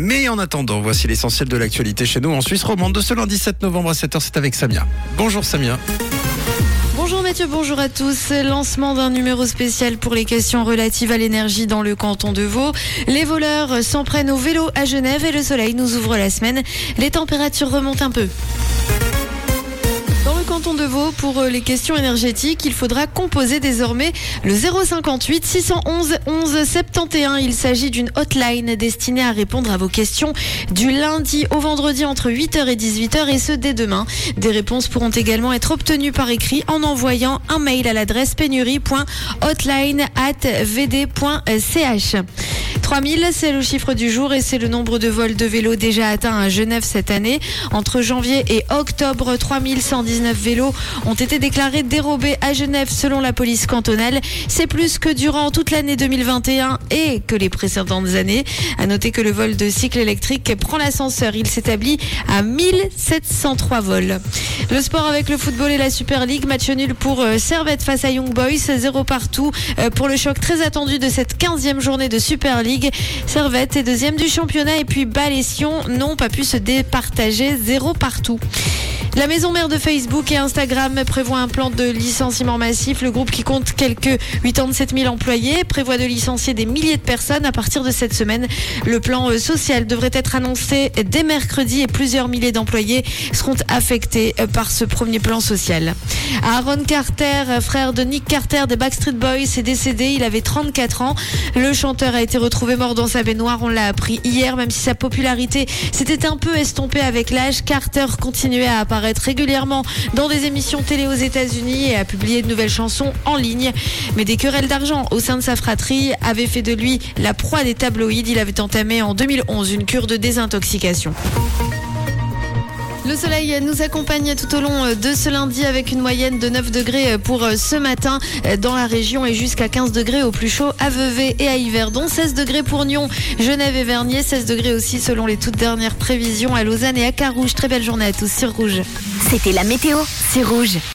Mais en attendant, voici l'essentiel de l'actualité chez nous en Suisse romande de ce lundi 7 novembre à 7h. C'est avec Samia. Bonjour Samia. Bonjour Mathieu, bonjour à tous. Lancement d'un numéro spécial pour les questions relatives à l'énergie dans le canton de Vaud. Les voleurs s'en prennent au vélo à Genève et le soleil nous ouvre la semaine. Les températures remontent un peu. Dans le canton de Vaud, pour euh, les questions énergétiques, il faudra composer désormais le 058 611 11 71. Il s'agit d'une hotline destinée à répondre à vos questions du lundi au vendredi entre 8h et 18h et ce dès demain. Des réponses pourront également être obtenues par écrit en envoyant un mail à l'adresse pénurie.hotline@vd.ch. 3000, c'est le chiffre du jour et c'est le nombre de vols de vélos déjà atteints à Genève cette année. Entre janvier et octobre, 3119 vélos ont été déclarés dérobés à Genève selon la police cantonale. C'est plus que durant toute l'année 2021 et que les précédentes années. À noter que le vol de cycle électrique prend l'ascenseur. Il s'établit à 1703 vols. Le sport avec le football et la Super League. Match nul pour euh, Servette face à Young Boys. Zéro partout euh, pour le choc très attendu de cette 15e journée de Super League. Servette est deuxième du championnat et puis Bâle et Sion n'ont pas pu se départager. Zéro partout. La maison mère de Facebook et Instagram prévoit un plan de licenciement massif. Le groupe qui compte quelques 87 000 employés prévoit de licencier des milliers de personnes à partir de cette semaine. Le plan euh, social devrait être annoncé dès mercredi et plusieurs milliers d'employés seront affectés euh, par ce premier plan social. Aaron Carter, frère de Nick Carter des Backstreet Boys, est décédé. Il avait 34 ans. Le chanteur a été retrouvé mort dans sa baignoire. On l'a appris hier, même si sa popularité s'était un peu estompée avec l'âge. Carter continuait à régulièrement dans des émissions télé aux États-Unis et a publié de nouvelles chansons en ligne. Mais des querelles d'argent au sein de sa fratrie avaient fait de lui la proie des tabloïds. Il avait entamé en 2011 une cure de désintoxication. Le soleil nous accompagne tout au long de ce lundi avec une moyenne de 9 degrés pour ce matin dans la région et jusqu'à 15 degrés au plus chaud à Vevey et à Yverdon, 16 degrés pour Nyon, Genève et Vernier, 16 degrés aussi selon les toutes dernières prévisions à Lausanne et à Carouge. Très belle journée à tous sur Rouge. C'était la météo, c'est Rouge.